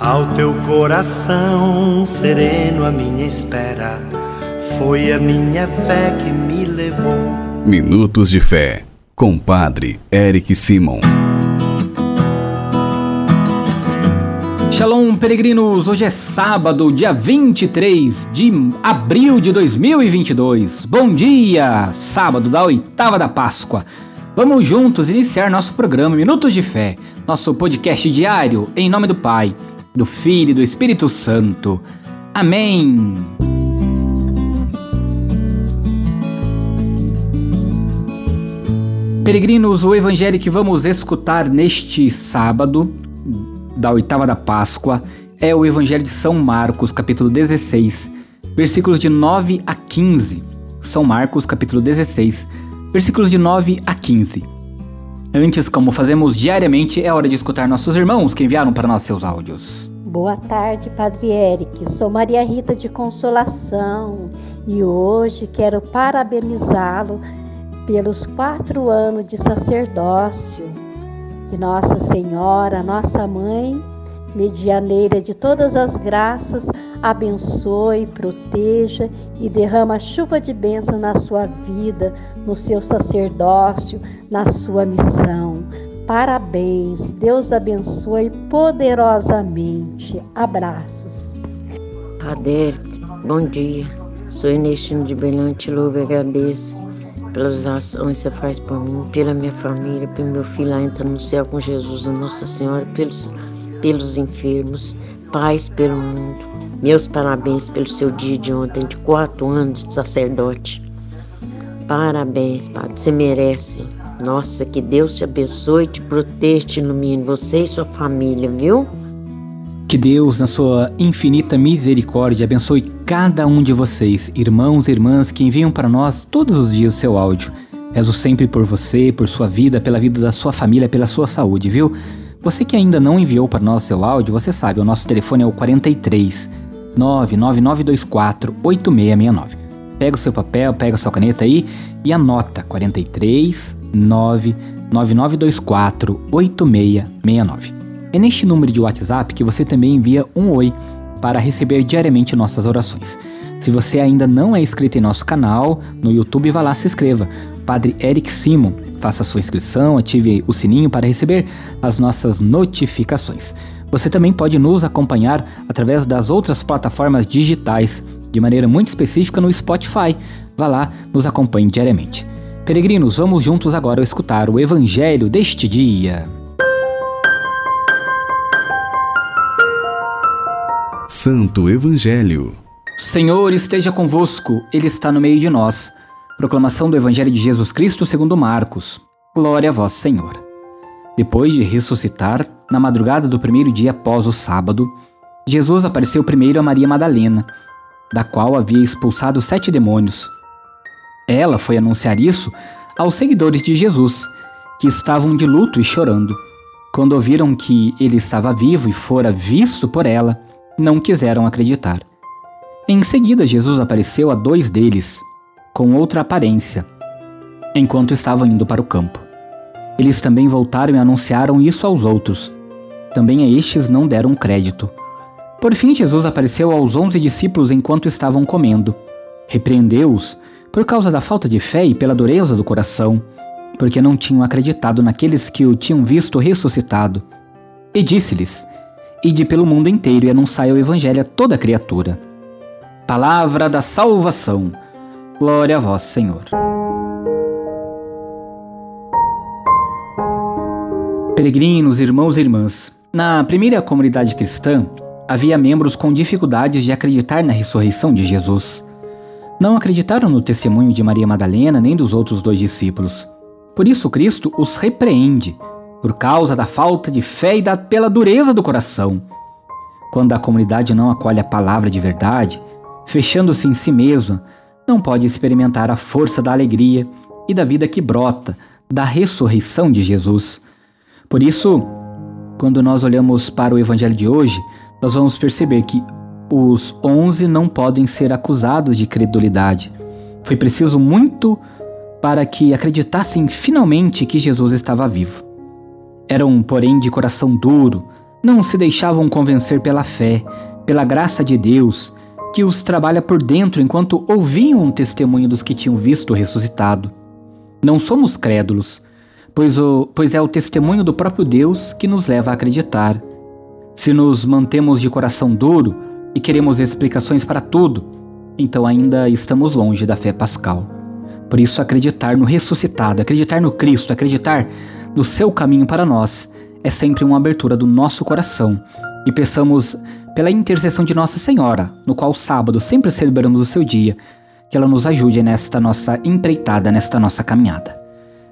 Ao teu coração sereno, a minha espera foi a minha fé que me levou. Minutos de Fé, com Padre Eric Simon. Shalom, peregrinos! Hoje é sábado, dia 23 de abril de 2022. Bom dia! Sábado da oitava da Páscoa. Vamos juntos iniciar nosso programa Minutos de Fé, nosso podcast diário, em nome do Pai do Filho e do Espírito Santo. Amém. Peregrinos, o evangelho que vamos escutar neste sábado, da oitava da Páscoa, é o evangelho de São Marcos, capítulo 16, versículos de 9 a 15. São Marcos, capítulo 16, versículos de 9 a 15. Antes, como fazemos diariamente, é hora de escutar nossos irmãos que enviaram para nós seus áudios. Boa tarde, Padre Eric. Sou Maria Rita de Consolação e hoje quero parabenizá-lo pelos quatro anos de sacerdócio. Que Nossa Senhora, nossa mãe, medianeira de todas as graças, abençoe, proteja e derrama chuva de bênção na sua vida, no seu sacerdócio, na sua missão. Parabéns, Deus abençoe poderosamente. Abraços. Padre, bom dia. Sou Inestino de Belém, te louvo e agradeço pelas ações que você faz por mim, pela minha família, pelo meu filho lá entra no céu com Jesus, a Nossa Senhora, pelos, pelos enfermos, paz pelo mundo. Meus parabéns pelo seu dia de ontem, de quatro anos de sacerdote. Parabéns, Padre, você merece. Nossa, que Deus te abençoe, te proteja, te ilumine, você e sua família, viu? Que Deus, na sua infinita misericórdia, abençoe cada um de vocês, irmãos e irmãs que enviam para nós todos os dias o seu áudio. Rezo sempre por você, por sua vida, pela vida da sua família, pela sua saúde, viu? Você que ainda não enviou para nós seu áudio, você sabe, o nosso telefone é o 43 99924 8669. Pega o seu papel, pega a sua caneta aí e anota 43 99924 8669. É neste número de WhatsApp que você também envia um oi para receber diariamente nossas orações. Se você ainda não é inscrito em nosso canal no YouTube, vá lá se inscreva. Padre Eric Simon, faça sua inscrição, ative o sininho para receber as nossas notificações. Você também pode nos acompanhar através das outras plataformas digitais, de maneira muito específica no Spotify. Vá lá, nos acompanhe diariamente. Peregrinos, vamos juntos agora escutar o Evangelho deste dia. Santo Evangelho. Senhor esteja convosco, Ele está no meio de nós. Proclamação do Evangelho de Jesus Cristo segundo Marcos. Glória a vós, Senhor. Depois de ressuscitar, na madrugada do primeiro dia após o sábado, Jesus apareceu primeiro a Maria Madalena, da qual havia expulsado sete demônios. Ela foi anunciar isso aos seguidores de Jesus, que estavam de luto e chorando. Quando ouviram que ele estava vivo e fora visto por ela, não quiseram acreditar. Em seguida, Jesus apareceu a dois deles, com outra aparência, enquanto estavam indo para o campo. Eles também voltaram e anunciaram isso aos outros. Também a estes não deram crédito. Por fim, Jesus apareceu aos onze discípulos enquanto estavam comendo. Repreendeu-os por causa da falta de fé e pela dureza do coração, porque não tinham acreditado naqueles que o tinham visto ressuscitado. E disse-lhes: Ide pelo mundo inteiro e anunciai o Evangelho a toda criatura. Palavra da salvação. Glória a vós, Senhor. Peregrinos, irmãos e irmãs, na primeira comunidade cristã havia membros com dificuldades de acreditar na ressurreição de Jesus. Não acreditaram no testemunho de Maria Madalena nem dos outros dois discípulos. Por isso, Cristo os repreende por causa da falta de fé e da, pela dureza do coração. Quando a comunidade não acolhe a palavra de verdade, fechando-se em si mesma, não pode experimentar a força da alegria e da vida que brota da ressurreição de Jesus. Por isso, quando nós olhamos para o evangelho de hoje, nós vamos perceber que os onze não podem ser acusados de credulidade. Foi preciso muito para que acreditassem finalmente que Jesus estava vivo. Eram, porém, de coração duro, não se deixavam convencer pela fé, pela graça de Deus, que os trabalha por dentro enquanto ouviam o testemunho dos que tinham visto ressuscitado. Não somos crédulos, pois, o, pois é o testemunho do próprio Deus que nos leva a acreditar. Se nos mantemos de coração duro e queremos explicações para tudo, então ainda estamos longe da fé pascal. Por isso, acreditar no ressuscitado, acreditar no Cristo, acreditar no seu caminho para nós é sempre uma abertura do nosso coração. E peçamos pela intercessão de Nossa Senhora, no qual sábado sempre celebramos o seu dia, que ela nos ajude nesta nossa empreitada, nesta nossa caminhada.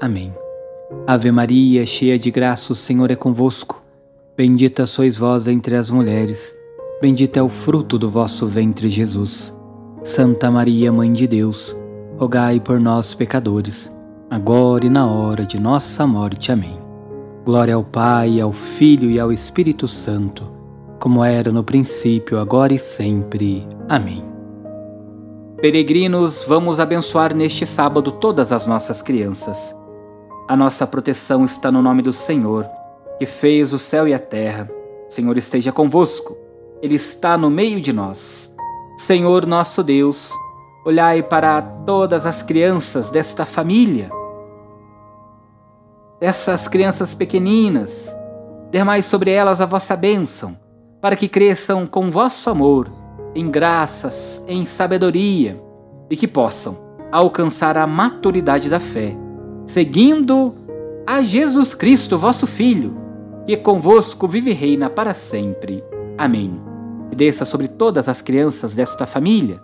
Amém. Ave Maria, cheia de graça, o Senhor é convosco. Bendita sois vós entre as mulheres, bendito é o fruto do vosso ventre, Jesus. Santa Maria, Mãe de Deus, rogai por nós, pecadores, agora e na hora de nossa morte. Amém. Glória ao Pai, ao Filho e ao Espírito Santo, como era no princípio, agora e sempre. Amém. Peregrinos, vamos abençoar neste sábado todas as nossas crianças. A nossa proteção está no nome do Senhor que fez o céu e a terra. Senhor esteja convosco, Ele está no meio de nós. Senhor nosso Deus, olhai para todas as crianças desta família, dessas crianças pequeninas, dermai sobre elas a vossa bênção, para que cresçam com vosso amor, em graças, em sabedoria, e que possam alcançar a maturidade da fé, seguindo a Jesus Cristo, vosso Filho que convosco vive e reina para sempre. Amém. E desça sobre todas as crianças desta família,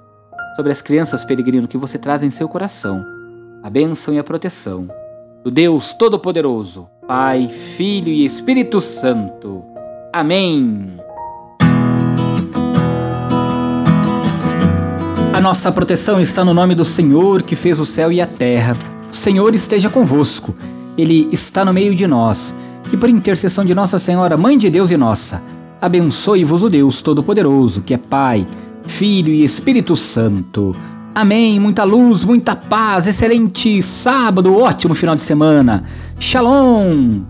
sobre as crianças peregrino que você traz em seu coração, a bênção e a proteção do Deus Todo-Poderoso, Pai, Filho e Espírito Santo. Amém. A nossa proteção está no nome do Senhor que fez o céu e a terra. O Senhor esteja convosco, Ele está no meio de nós que por intercessão de Nossa Senhora, Mãe de Deus e nossa, abençoe-vos o Deus Todo-Poderoso, que é Pai, Filho e Espírito Santo. Amém. Muita luz, muita paz, excelente sábado, ótimo final de semana. Shalom.